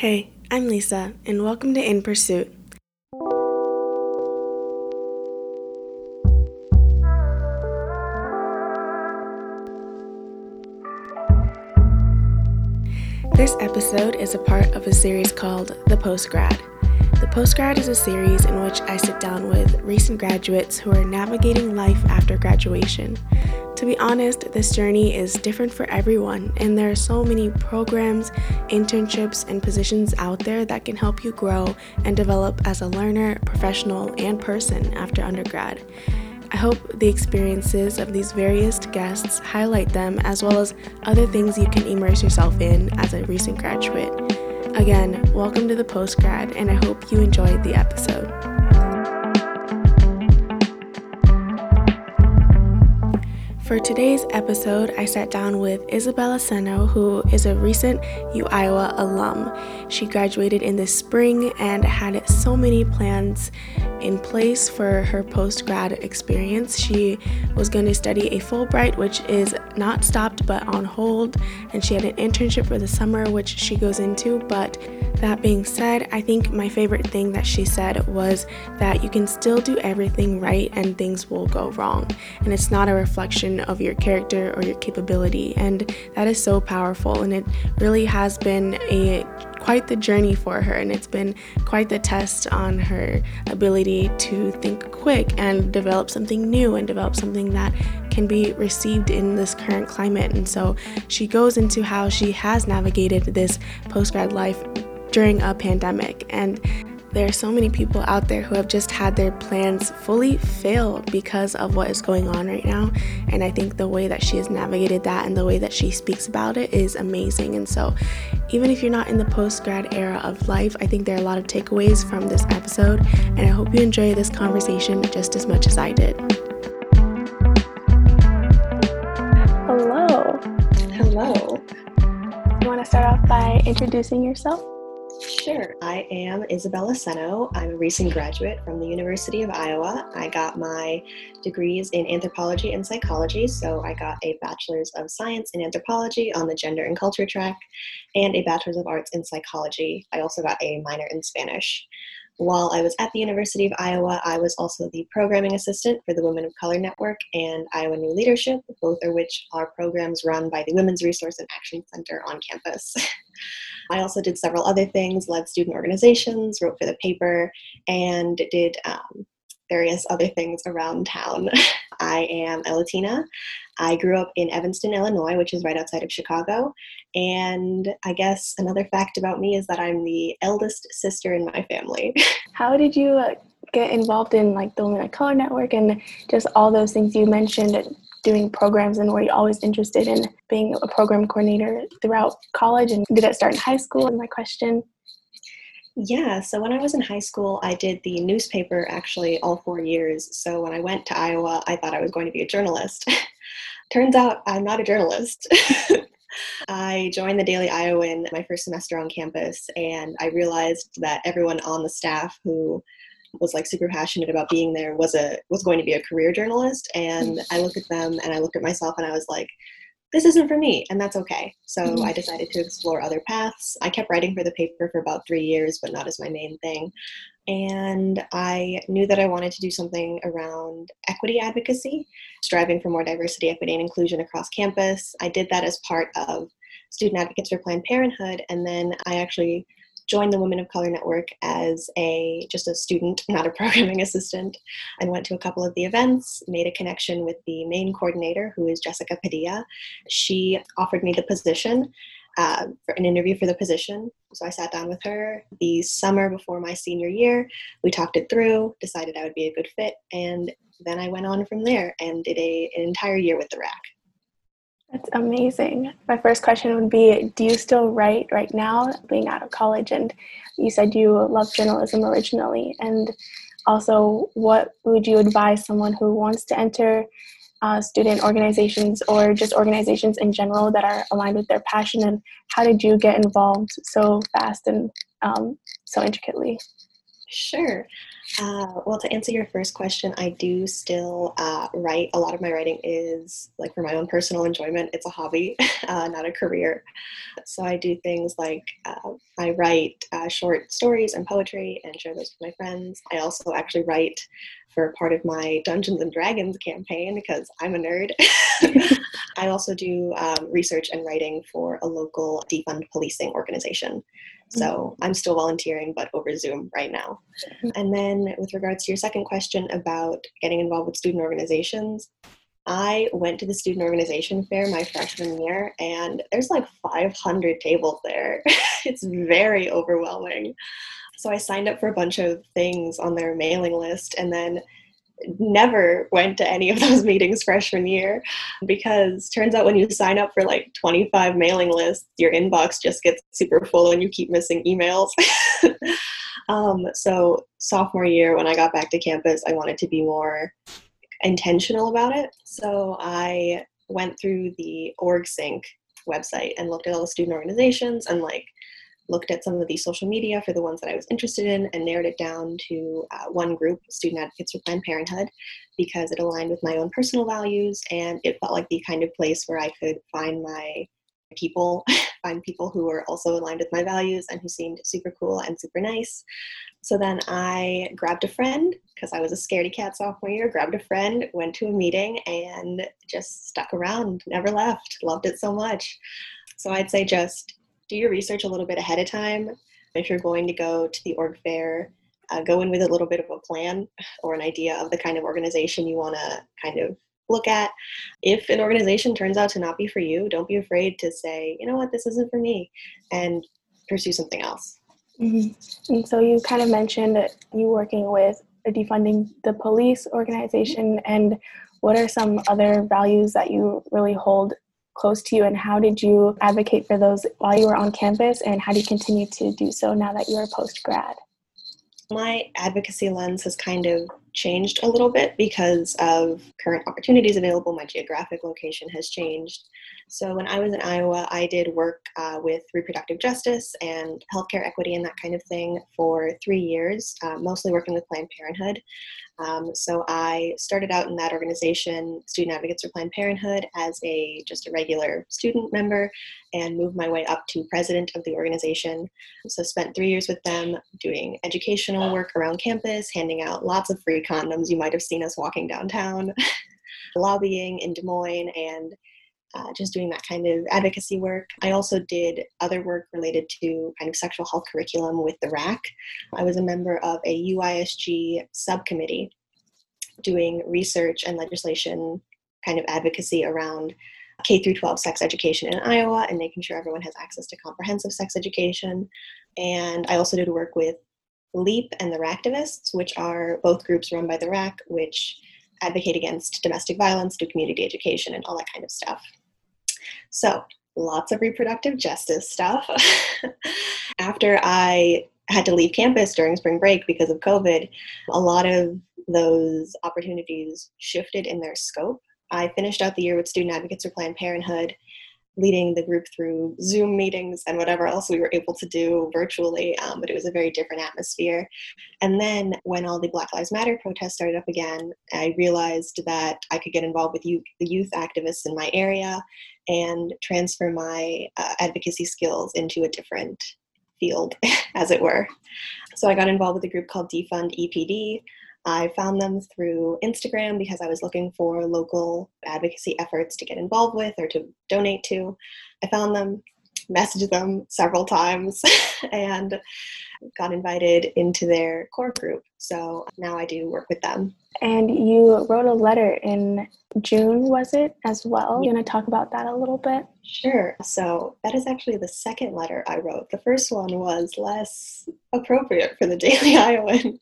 Hey, I'm Lisa, and welcome to In Pursuit. This episode is a part of a series called The Postgrad. The Postgrad is a series in which I sit down with recent graduates who are navigating life after graduation. To be honest, this journey is different for everyone, and there are so many programs, internships, and positions out there that can help you grow and develop as a learner, professional, and person after undergrad. I hope the experiences of these various guests highlight them as well as other things you can immerse yourself in as a recent graduate. Again, welcome to the postgrad, and I hope you enjoyed the episode. For today's episode, I sat down with Isabella Senno, who is a recent U Iowa alum. She graduated in the spring and had so many plans in place for her post grad experience. She was going to study a Fulbright, which is not stopped but on hold, and she had an internship for the summer, which she goes into. But that being said, I think my favorite thing that she said was that you can still do everything right and things will go wrong. And it's not a reflection of your character or your capability. And that is so powerful. And it really has been a quite the journey for her, and it's been quite the test on her ability to think quick and develop something new and develop something that can be received in this current climate. And so she goes into how she has navigated this postgrad life during a pandemic and there are so many people out there who have just had their plans fully fail because of what is going on right now. And I think the way that she has navigated that and the way that she speaks about it is amazing. And so, even if you're not in the post grad era of life, I think there are a lot of takeaways from this episode. And I hope you enjoy this conversation just as much as I did. Hello. Hello. You want to start off by introducing yourself? Sure. I am Isabella Senno. I'm a recent graduate from the University of Iowa. I got my degrees in anthropology and psychology. So I got a Bachelor's of Science in anthropology on the gender and culture track and a Bachelor's of Arts in psychology. I also got a minor in Spanish. While I was at the University of Iowa, I was also the programming assistant for the Women of Color Network and Iowa New Leadership, both of which are programs run by the Women's Resource and Action Center on campus. I also did several other things, led student organizations, wrote for the paper, and did um, various other things around town. I am a Latina. I grew up in Evanston, Illinois, which is right outside of Chicago. And I guess another fact about me is that I'm the eldest sister in my family. How did you uh, get involved in like the Women of Color Network and just all those things you mentioned? doing programs and were you always interested in being a program coordinator throughout college and did it start in high school and my question yeah, so when I was in high school, I did the newspaper actually all four years. So when I went to Iowa, I thought I was going to be a journalist. Turns out I'm not a journalist. I joined the Daily Iowan my first semester on campus, and I realized that everyone on the staff who was like super passionate about being there was a was going to be a career journalist and i looked at them and i looked at myself and i was like this isn't for me and that's okay. So mm-hmm. i decided to explore other paths. I kept writing for the paper for about three years but not as my main thing. And i knew that i wanted to do something around equity advocacy striving for more diversity equity and inclusion across campus. I did that as part of student advocates for planned parenthood and then i actually joined the Women of Color Network as a just a student, not a programming assistant, and went to a couple of the events, made a connection with the main coordinator, who is Jessica Padilla. She offered me the position. Uh, for an interview for the position. So I sat down with her the summer before my senior year. We talked it through, decided I would be a good fit, and then I went on from there and did a, an entire year with the RAC. That's amazing. My first question would be Do you still write right now, being out of college? And you said you love journalism originally. And also, what would you advise someone who wants to enter uh, student organizations or just organizations in general that are aligned with their passion? And how did you get involved so fast and um, so intricately? Sure. Uh, well, to answer your first question, I do still uh, write. A lot of my writing is like for my own personal enjoyment. It's a hobby, uh, not a career. So I do things like uh, I write uh, short stories and poetry and share those with my friends. I also actually write for part of my Dungeons and Dragons campaign because I'm a nerd. I also do um, research and writing for a local defund policing organization. So mm-hmm. I'm still volunteering, but over Zoom right now. Mm-hmm. And then, with regards to your second question about getting involved with student organizations, I went to the student organization fair my freshman year, and there's like 500 tables there. it's very overwhelming. So I signed up for a bunch of things on their mailing list, and then never went to any of those meetings freshman year because turns out when you sign up for like 25 mailing lists your inbox just gets super full and you keep missing emails. Um, so sophomore year when i got back to campus i wanted to be more intentional about it. So i went through the orgsync website and looked at all the student organizations and like looked at some of the social media for the ones that I was interested in and narrowed it down to uh, one group, Student Advocates for Planned Parenthood, because it aligned with my own personal values and it felt like the kind of place where I could find my people, find people who were also aligned with my values and who seemed super cool and super nice. So then I grabbed a friend because I was a scaredy cat sophomore year, grabbed a friend, went to a meeting, and just stuck around, never left. Loved it so much. So I'd say just do your research a little bit ahead of time. If you're going to go to the org fair, uh, go in with a little bit of a plan or an idea of the kind of organization you want to kind of look at. If an organization turns out to not be for you, don't be afraid to say, you know what, this isn't for me, and pursue something else. Mm-hmm. And so you kind of mentioned you working with a defunding the police organization, and what are some other values that you really hold close to you and how did you advocate for those while you were on campus and how do you continue to do so now that you're post grad? My advocacy lens has kind of changed a little bit because of current opportunities available. My geographic location has changed. So, when I was in Iowa, I did work uh, with reproductive justice and healthcare equity and that kind of thing for three years, uh, mostly working with Planned Parenthood. Um, so I started out in that organization, Student Advocates for Planned Parenthood, as a just a regular student member, and moved my way up to president of the organization. So spent three years with them doing educational work around campus, handing out lots of free condoms. You might have seen us walking downtown, lobbying in Des Moines, and uh, just doing that kind of advocacy work. I also did other work related to kind of sexual health curriculum with the RAC. I was a member of a UISG subcommittee doing research and legislation kind of advocacy around K through 12 sex education in Iowa and making sure everyone has access to comprehensive sex education. And I also did work with LEAP and the RACtivists, which are both groups run by the RAC, which advocate against domestic violence, do community education, and all that kind of stuff. So, lots of reproductive justice stuff. After I had to leave campus during spring break because of COVID, a lot of those opportunities shifted in their scope. I finished out the year with Student Advocates for Planned Parenthood leading the group through Zoom meetings and whatever else we were able to do virtually, um, but it was a very different atmosphere. And then when all the Black Lives Matter protests started up again, I realized that I could get involved with youth, the youth activists in my area and transfer my uh, advocacy skills into a different field, as it were. So I got involved with a group called Defund EPD, I found them through Instagram because I was looking for local advocacy efforts to get involved with or to donate to. I found them, messaged them several times, and got invited into their core group. So now I do work with them. And you wrote a letter in June, was it, as well? You want to talk about that a little bit? Sure. So that is actually the second letter I wrote. The first one was less appropriate for the Daily Iowan.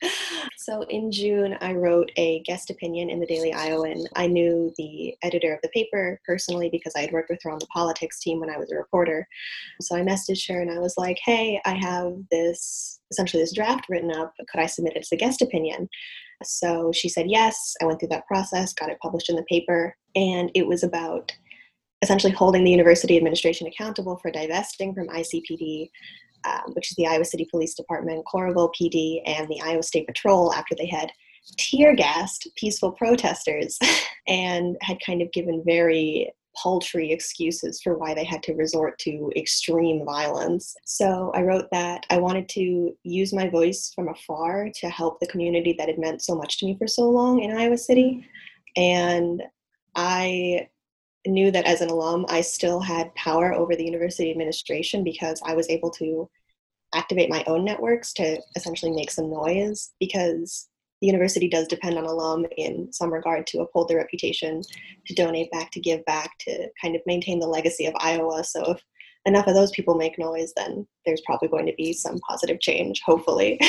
So in June, I wrote a guest opinion in the Daily Iowan. I knew the editor of the paper personally because I had worked with her on the politics team when I was a reporter. So I messaged her and I was like, hey, I have this essentially this draft written up. Could I submit it as a guest opinion? So she said yes. I went through that process, got it published in the paper, and it was about essentially holding the university administration accountable for divesting from ICPD, um, which is the Iowa City Police Department, Coralville PD, and the Iowa State Patrol after they had tear gassed peaceful protesters and had kind of given very paltry excuses for why they had to resort to extreme violence. So I wrote that I wanted to use my voice from afar to help the community that had meant so much to me for so long in Iowa City. And I knew that as an alum, I still had power over the university administration because I was able to activate my own networks to essentially make some noise because the university does depend on alum in some regard to uphold their reputation, to donate back, to give back, to kind of maintain the legacy of Iowa. So if enough of those people make noise, then there's probably going to be some positive change, hopefully.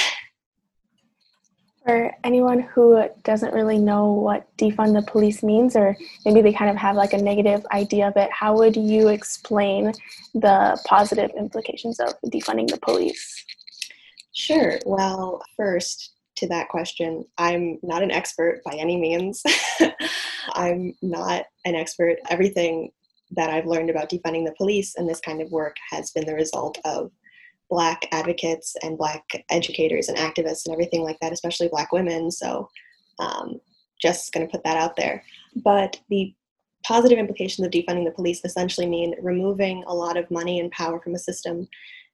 For anyone who doesn't really know what defund the police means, or maybe they kind of have like a negative idea of it, how would you explain the positive implications of defunding the police? Sure. Well, first, to that question, I'm not an expert by any means. I'm not an expert. Everything that I've learned about defunding the police and this kind of work has been the result of Black advocates and Black educators and activists and everything like that, especially Black women. So, um, just going to put that out there. But the positive implications of defunding the police essentially mean removing a lot of money and power from a system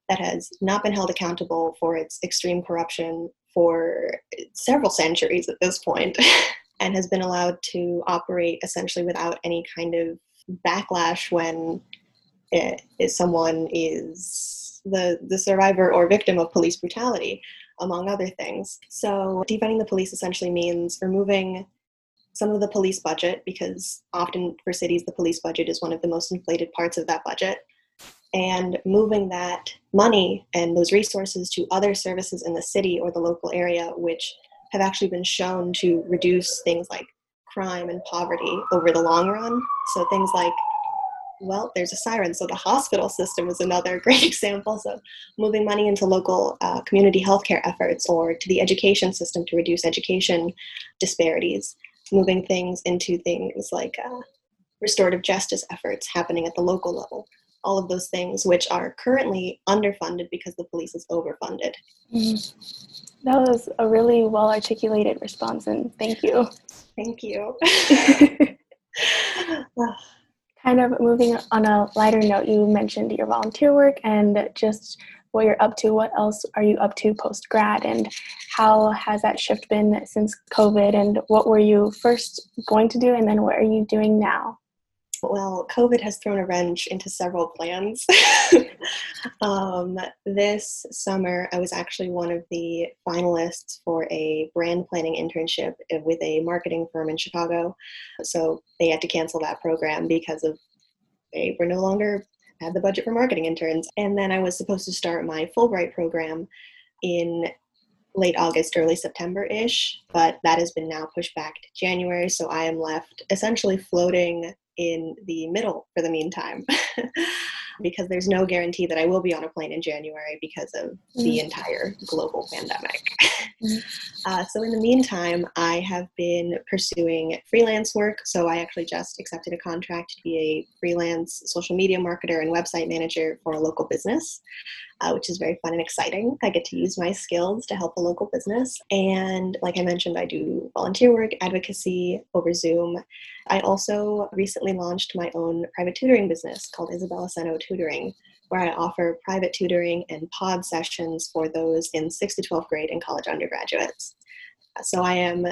that has not been held accountable for its extreme corruption for several centuries at this point and has been allowed to operate essentially without any kind of backlash when it, someone is the, the survivor or victim of police brutality, among other things. So, defunding the police essentially means removing some of the police budget because often for cities, the police budget is one of the most inflated parts of that budget and moving that money and those resources to other services in the city or the local area, which have actually been shown to reduce things like crime and poverty over the long run. So things like well, there's a siren. So the hospital system is another great example. So moving money into local uh, community healthcare efforts or to the education system to reduce education disparities, moving things into things like uh, restorative justice efforts happening at the local level all of those things, which are currently underfunded because the police is overfunded. Mm-hmm. That was a really well articulated response, and thank you. Thank you. kind of moving on a lighter note, you mentioned your volunteer work and just what you're up to. What else are you up to post grad, and how has that shift been since COVID? And what were you first going to do, and then what are you doing now? Well, COVID has thrown a wrench into several plans. um, this summer, I was actually one of the finalists for a brand planning internship with a marketing firm in Chicago. So they had to cancel that program because of they were no longer had the budget for marketing interns. And then I was supposed to start my Fulbright program in late August, early September ish, but that has been now pushed back to January. So I am left essentially floating in the middle for the meantime. because there's no guarantee that I will be on a plane in January because of mm-hmm. the entire global pandemic. Mm-hmm. Uh, so, in the meantime, I have been pursuing freelance work. So, I actually just accepted a contract to be a freelance social media marketer and website manager for a local business. Uh, which is very fun and exciting. I get to use my skills to help a local business. And like I mentioned, I do volunteer work, advocacy over Zoom. I also recently launched my own private tutoring business called Isabella Senno tutoring, where I offer private tutoring and pod sessions for those in 6th to 12th grade and college undergraduates. So I am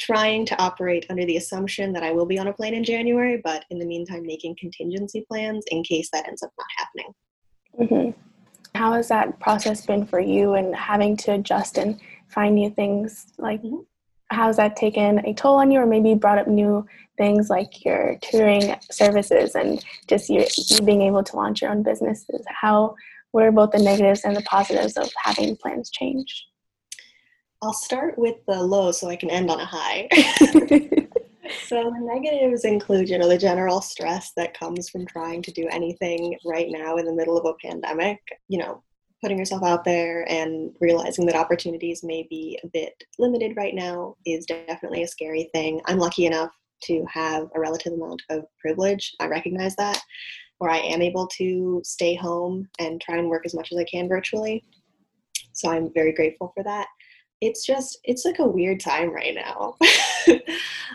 trying to operate under the assumption that I will be on a plane in January, but in the meantime, making contingency plans in case that ends up not happening. Mm-hmm. How has that process been for you and having to adjust and find new things? Like, mm-hmm. how's that taken a toll on you, or maybe brought up new things like your tutoring services and just you, you being able to launch your own businesses? How were both the negatives and the positives of having plans change? I'll start with the low so I can end on a high. so the negatives include, you know, the general stress that comes from trying to do anything right now in the middle of a pandemic. You know, putting yourself out there and realizing that opportunities may be a bit limited right now is definitely a scary thing. I'm lucky enough to have a relative amount of privilege. I recognize that, where I am able to stay home and try and work as much as I can virtually. So I'm very grateful for that. It's just, it's like a weird time right now.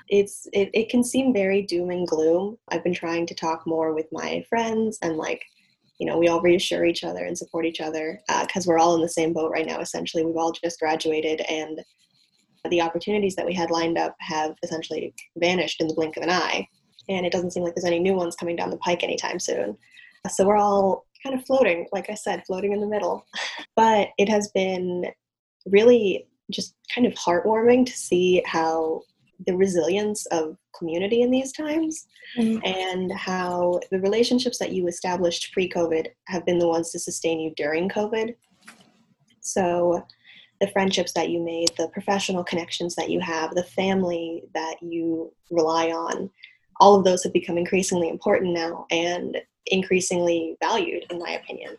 it's, it, it can seem very doom and gloom. I've been trying to talk more with my friends and like you know we all reassure each other and support each other because uh, we're all in the same boat right now essentially we've all just graduated and the opportunities that we had lined up have essentially vanished in the blink of an eye and it doesn't seem like there's any new ones coming down the pike anytime soon so we're all kind of floating like i said floating in the middle but it has been really just kind of heartwarming to see how the resilience of community in these times mm-hmm. and how the relationships that you established pre-covid have been the ones to sustain you during covid so the friendships that you made the professional connections that you have the family that you rely on all of those have become increasingly important now and increasingly valued in my opinion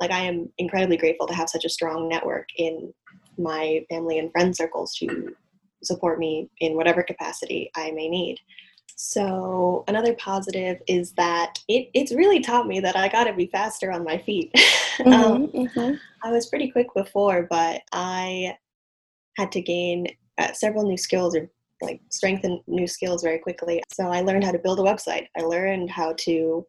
like i am incredibly grateful to have such a strong network in my family and friend circles to support me in whatever capacity I may need. So another positive is that it, it's really taught me that I got to be faster on my feet. Mm-hmm, um, mm-hmm. I was pretty quick before, but I had to gain uh, several new skills or like strengthen new skills very quickly. So I learned how to build a website. I learned how to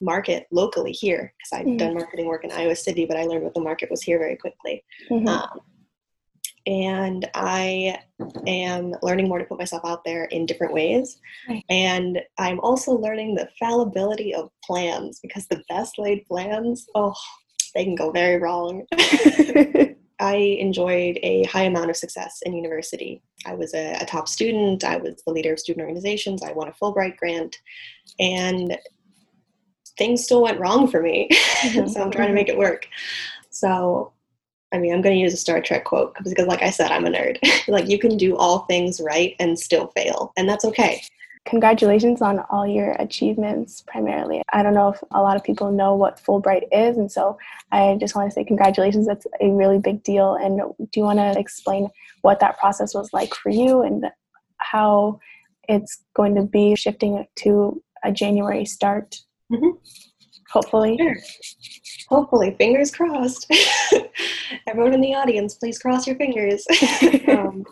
market locally here because I'd mm-hmm. done marketing work in Iowa City, but I learned what the market was here very quickly. Mm-hmm. Um, and I am learning more to put myself out there in different ways. Right. And I'm also learning the fallibility of plans because the best laid plans, oh, they can go very wrong. I enjoyed a high amount of success in university. I was a, a, top student, I was the leader of student organizations, I won a Fulbright grant, and things still went wrong for me. Mm-hmm. so I'm trying to make it work. So I mean, I'm going to use a Star Trek quote because, like I said, I'm a nerd. like, you can do all things right and still fail, and that's okay. Congratulations on all your achievements, primarily. I don't know if a lot of people know what Fulbright is, and so I just want to say congratulations. That's a really big deal. And do you want to explain what that process was like for you and how it's going to be shifting to a January start? Mm-hmm. Hopefully. Sure. Hopefully, fingers crossed. Everyone in the audience, please cross your fingers. um,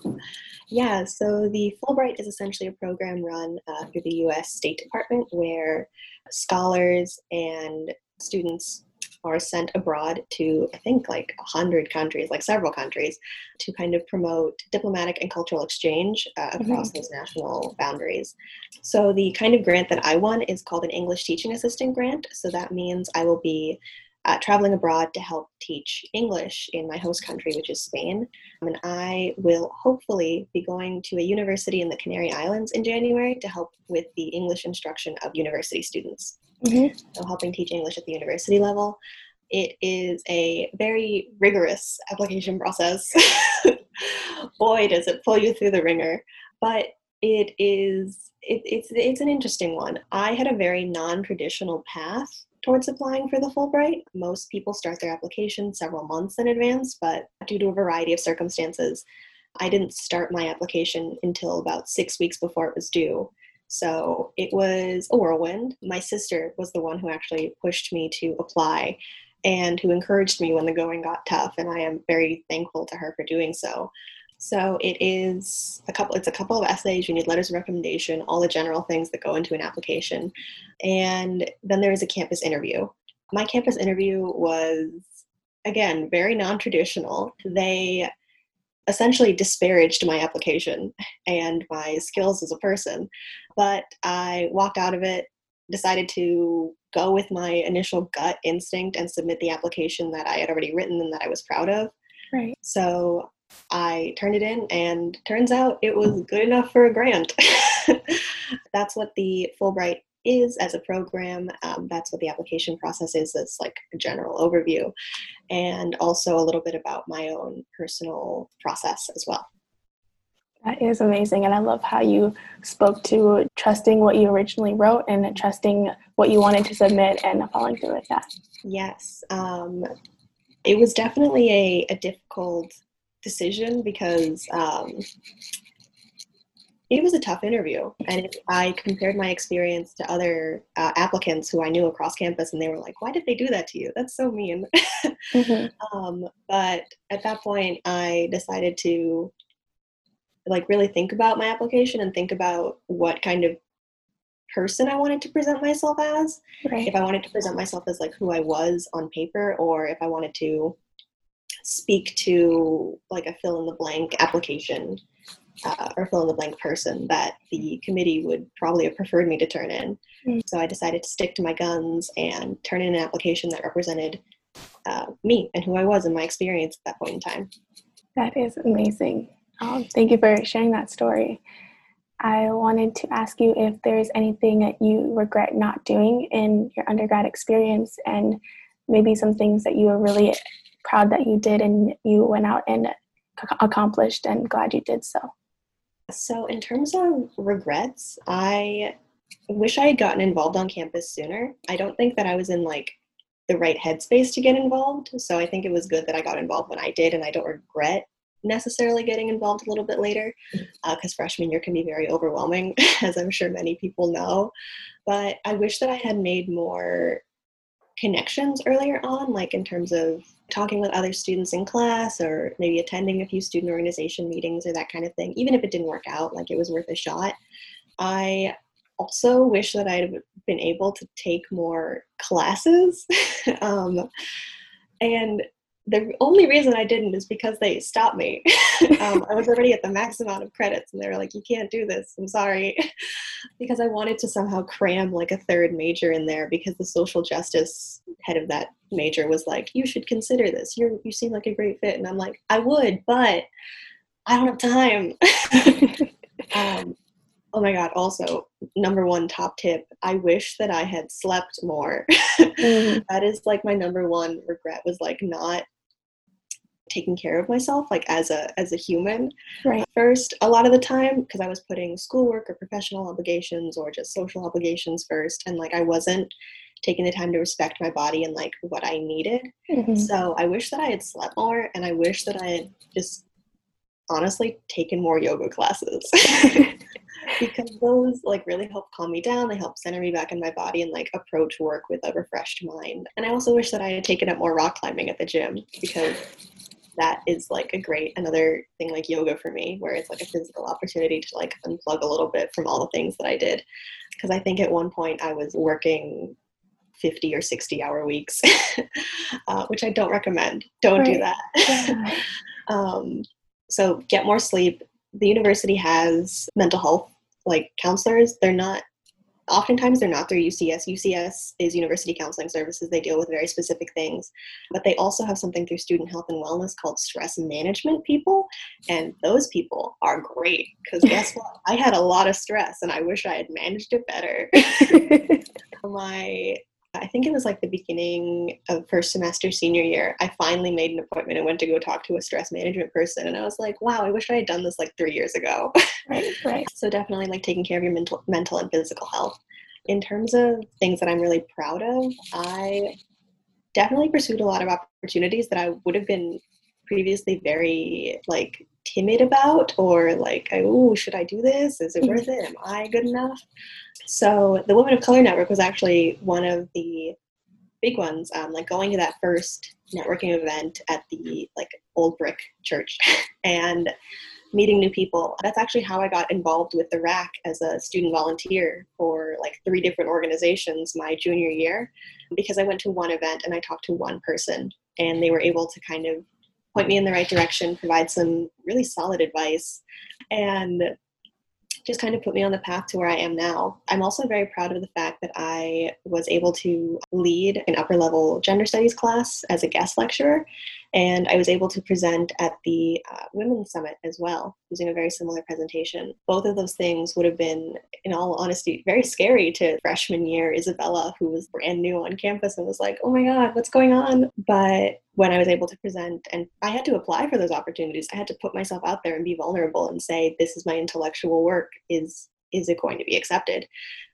yeah, so the Fulbright is essentially a program run uh, through the US State Department where scholars and students are sent abroad to, I think, like 100 countries, like several countries, to kind of promote diplomatic and cultural exchange uh, across mm-hmm. those national boundaries. So, the kind of grant that I won is called an English Teaching Assistant grant. So, that means I will be uh, traveling abroad to help teach English in my host country, which is Spain. And I will hopefully be going to a university in the Canary Islands in January to help with the English instruction of university students. Mm-hmm. So, helping teach English at the university level. It is a very rigorous application process. Boy, does it pull you through the ringer. But it is it, it's it's an interesting one. I had a very non-traditional path towards applying for the Fulbright. Most people start their application several months in advance, but due to a variety of circumstances, I didn't start my application until about six weeks before it was due. So it was a whirlwind. My sister was the one who actually pushed me to apply and who encouraged me when the going got tough, and I am very thankful to her for doing so. So it is a couple it's a couple of essays, you need letters of recommendation, all the general things that go into an application. And then there is a campus interview. My campus interview was again very non-traditional. They essentially disparaged my application and my skills as a person. But I walked out of it, decided to go with my initial gut instinct and submit the application that I had already written and that I was proud of. Right. So I turned it in, and turns out it was good enough for a grant. That's what the Fulbright is as a program. Um, that's what the application process is. It's like a general overview, and also a little bit about my own personal process as well. That is amazing. And I love how you spoke to trusting what you originally wrote and trusting what you wanted to submit and following through with that. Yes. Um, it was definitely a, a difficult decision because um, it was a tough interview. And it, I compared my experience to other uh, applicants who I knew across campus, and they were like, why did they do that to you? That's so mean. mm-hmm. um, but at that point, I decided to like really think about my application and think about what kind of person I wanted to present myself as. Right. If I wanted to present myself as like who I was on paper, or if I wanted to speak to like a fill in the blank application uh, or fill in the blank person that the committee would probably have preferred me to turn in. Mm. So I decided to stick to my guns and turn in an application that represented uh, me and who I was and my experience at that point in time. That is amazing. Um, thank you for sharing that story. I wanted to ask you if there's anything that you regret not doing in your undergrad experience and maybe some things that you were really proud that you did and you went out and accomplished and glad you did so. So, in terms of regrets, I wish I had gotten involved on campus sooner. I don't think that I was in like the right headspace to get involved. So, I think it was good that I got involved when I did, and I don't regret necessarily getting involved a little bit later because uh, freshman year can be very overwhelming, as I'm sure many people know. But I wish that I had made more connections earlier on, like in terms of talking with other students in class or maybe attending a few student organization meetings or that kind of thing, even if it didn't work out, like it was worth a shot. I also wish that I'd been able to take more classes. um, and the only reason I didn't is because they stopped me. um, I was already at the max amount of credits, and they were like, "You can't do this. I'm sorry," because I wanted to somehow cram like a third major in there because the social justice head of that major was like, "You should consider this. You you seem like a great fit," and I'm like, "I would, but I don't have time." um, oh my god! Also, number one top tip: I wish that I had slept more. mm. That is like my number one regret was like not taking care of myself like as a as a human. Right. First a lot of the time because i was putting schoolwork or professional obligations or just social obligations first and like i wasn't taking the time to respect my body and like what i needed. Mm-hmm. so i wish that i had slept more and i wish that i had just honestly taken more yoga classes. Because those like really help calm me down they help center me back in my body and like approach work with a refreshed mind. And i also wish that i had taken up more rock climbing at the gym because that is like a great another thing like yoga for me where it's like a physical opportunity to like unplug a little bit from all the things that i did. Because i think at one point i was working 50 or 60 hour weeks uh, which i don't recommend. Don't right. do that. Yeah. um, so get more sleep. The university has mental health like counselors. They're not oftentimes they're not through UCS. UCS is University Counseling Services. They deal with very specific things, but they also have something through student health and wellness called stress management people. And those people are great because guess what? I had a lot of stress and I wish I had managed it better. My I think it was like the beginning of first semester senior year. I finally made an appointment and went to go talk to a stress management person. And I was like, wow, I wish I had done this like three years ago. Right, right. so definitely like taking care of your mental, mental and physical health. In terms of things that I'm really proud of, I definitely pursued a lot of opportunities that I would have been previously very like timid about or like oh should i do this? Is it worth it? Am i good enough? So the women of color network was actually one of the big ones um, like going to that first networking event at the like old brick church and meeting new people. That's actually how i got involved with the rac as a student volunteer for like three different organizations my junior year because i went to one event and i talked to one person and they were able to kind of point me in the right direction, provide some really solid advice, and just kind of put me on the path to where I am now. I'm also very proud of the fact that I was able to lead an upper level gender studies class as a guest lecturer and I was able to present at the uh, Women's Summit as well, using a very similar presentation. Both of those things would have been, in all honesty, very scary to freshman year Isabella, who was brand new on campus and was like, oh my God, what's going on? But when I was able to present, and I had to apply for those opportunities, I had to put myself out there and be vulnerable and say, this is my intellectual work. Is is it going to be accepted?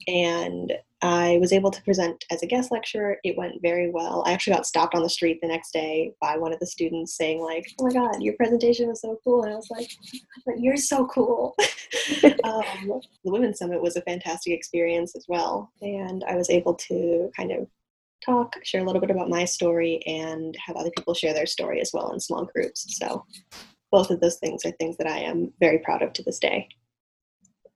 And I was able to present as a guest lecturer. It went very well. I actually got stopped on the street the next day by one of the students saying, like, oh my God, your presentation was so cool. And I was like, you're so cool. um, the Women's Summit was a fantastic experience as well. And I was able to kind of talk, share a little bit about my story, and have other people share their story as well in small groups. So both of those things are things that I am very proud of to this day.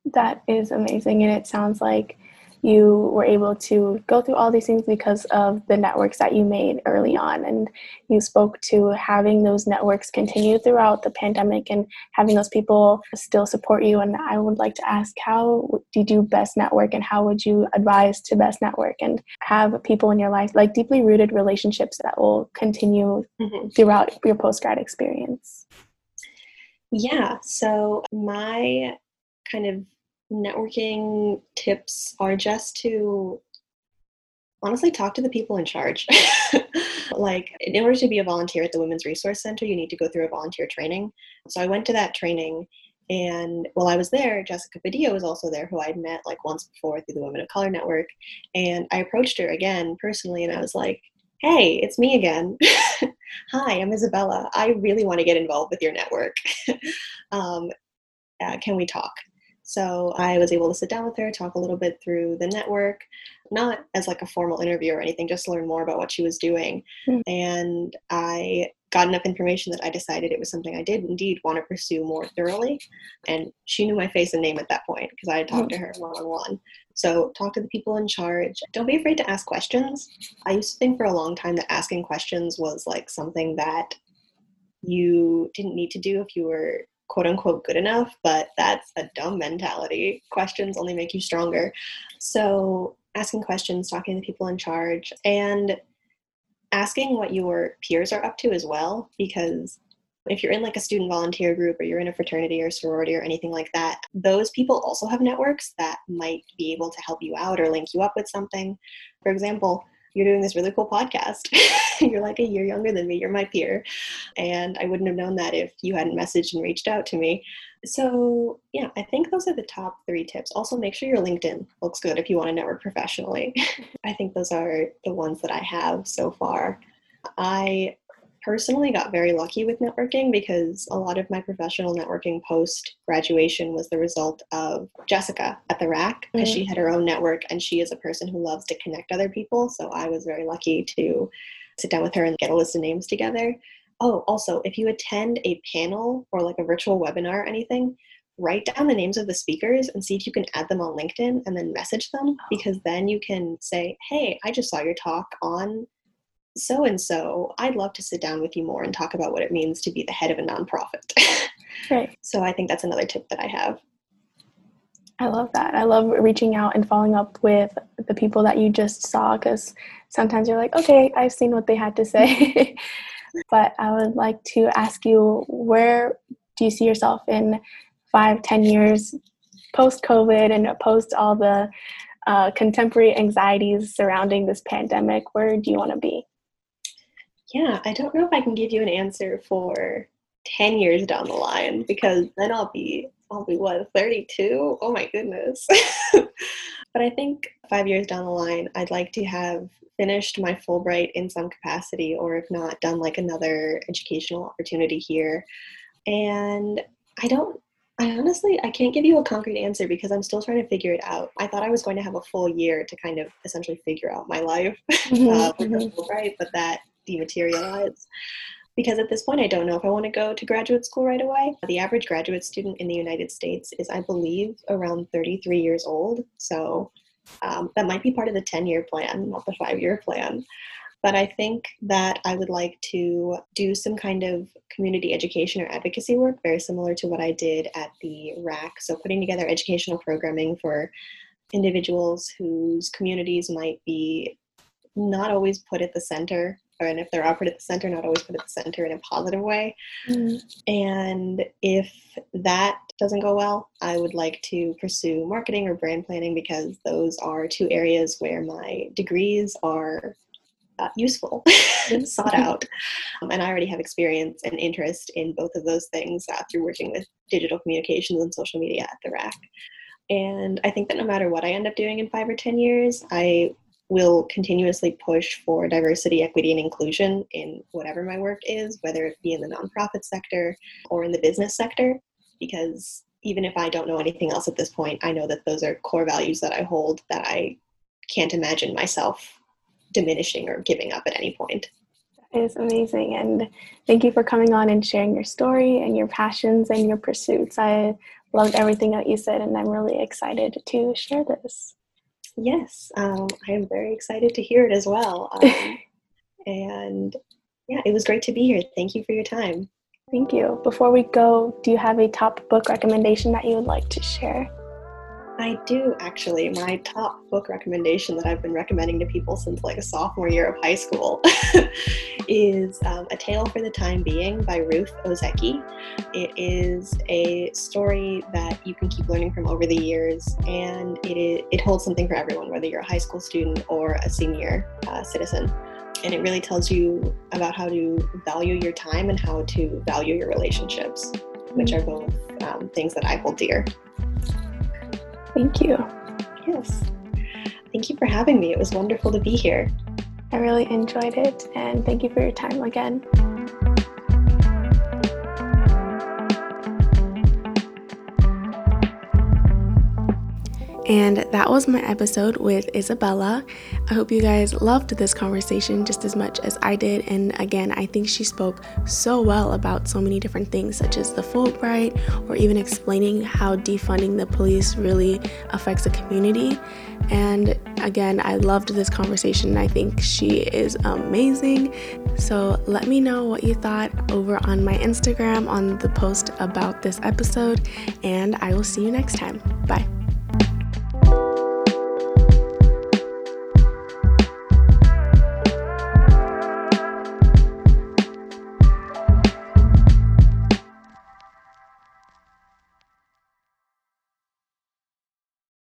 That is amazing. And it sounds like you were able to go through all these things because of the networks that you made early on. And you spoke to having those networks continue throughout the pandemic and having those people still support you. And I would like to ask how do you best network and how would you advise to best network and have people in your life, like deeply rooted relationships that will continue mm-hmm. throughout your post grad experience? Yeah, so my kind of networking tips are just to honestly talk to the people in charge. like, in order to be a volunteer at the Women's Resource Center, you need to go through a volunteer training. So I went to that training, and while I was there, Jessica Padilla was also there, who I'd met like once before through the Women of Color Network. And I approached her again personally, and I was like, hey, it's me again. Hi, I'm Isabella. I really want to get involved with your network. um, uh, can we talk? So I was able to sit down with her, talk a little bit through the network, not as like a formal interview or anything, just to learn more about what she was doing. Mm. And I got enough information that I decided it was something I did indeed want to pursue more thoroughly. And she knew my face and name at that point because I had talked to her one on one. So talk to the people in charge. Don't be afraid to ask questions. I used to think for a long time that asking questions was like something that you didn't need to do if you were quote unquote good enough, but that's a dumb mentality. Questions only make you stronger. So, asking questions, talking to people in charge, and asking what your peers are up to as well, because if you're in like a student volunteer group or you're in a fraternity or sorority or anything like that, those people also have networks that might be able to help you out or link you up with something. For example, you're doing this really cool podcast. you're like a year younger than me. You're my peer. And I wouldn't have known that if you hadn't messaged and reached out to me. So, yeah, I think those are the top three tips. Also, make sure your LinkedIn looks good if you want to network professionally. I think those are the ones that I have so far. I personally got very lucky with networking because a lot of my professional networking post graduation was the result of Jessica at the RAC because mm-hmm. she had her own network and she is a person who loves to connect other people. So I was very lucky to sit down with her and get a list of names together. Oh, also, if you attend a panel or like a virtual webinar or anything, write down the names of the speakers and see if you can add them on LinkedIn and then message them because then you can say, hey, I just saw your talk on so and so, I'd love to sit down with you more and talk about what it means to be the head of a nonprofit. right. So I think that's another tip that I have. I love that. I love reaching out and following up with the people that you just saw because sometimes you're like, okay, I've seen what they had to say. but I would like to ask you where do you see yourself in five, ten years post COVID and post all the uh, contemporary anxieties surrounding this pandemic? Where do you want to be? Yeah, I don't know if I can give you an answer for 10 years down the line because then I'll be I'll be what 32 oh my goodness but I think five years down the line I'd like to have finished my Fulbright in some capacity or if not done like another educational opportunity here and I don't I honestly I can't give you a concrete answer because I'm still trying to figure it out. I thought I was going to have a full year to kind of essentially figure out my life mm-hmm, uh, mm-hmm. Fulbright, but that dematerialize because at this point I don't know if I want to go to graduate school right away. The average graduate student in the United States is, I believe, around 33 years old. So um, that might be part of the 10 year plan, not the five year plan. But I think that I would like to do some kind of community education or advocacy work, very similar to what I did at the RAC. So, putting together educational programming for individuals whose communities might be not always put at the center and if they're offered at the center, not always put at the center in a positive way. Mm-hmm. And if that doesn't go well, I would like to pursue marketing or brand planning because those are two areas where my degrees are uh, useful, and sought out. Um, and I already have experience and interest in both of those things uh, through working with digital communications and social media at the RAC. And I think that no matter what I end up doing in five or 10 years, I will continuously push for diversity, equity, and inclusion in whatever my work is, whether it be in the nonprofit sector or in the business sector, because even if I don't know anything else at this point, I know that those are core values that I hold that I can't imagine myself diminishing or giving up at any point. That is amazing. And thank you for coming on and sharing your story and your passions and your pursuits. I loved everything that you said, and I'm really excited to share this. Yes, um, I am very excited to hear it as well. Um, and yeah, it was great to be here. Thank you for your time. Thank you. Before we go, do you have a top book recommendation that you would like to share? I do actually. My top book recommendation that I've been recommending to people since like a sophomore year of high school is um, A Tale for the Time Being by Ruth Ozeki. It is a story that you can keep learning from over the years, and it, is, it holds something for everyone, whether you're a high school student or a senior uh, citizen. And it really tells you about how to value your time and how to value your relationships, which are both um, things that I hold dear. Thank you. Yes. Thank you for having me. It was wonderful to be here. I really enjoyed it, and thank you for your time again. And that was my episode with Isabella. I hope you guys loved this conversation just as much as I did. And again, I think she spoke so well about so many different things, such as the Fulbright, or even explaining how defunding the police really affects the community. And again, I loved this conversation. I think she is amazing. So let me know what you thought over on my Instagram on the post about this episode, and I will see you next time. Bye.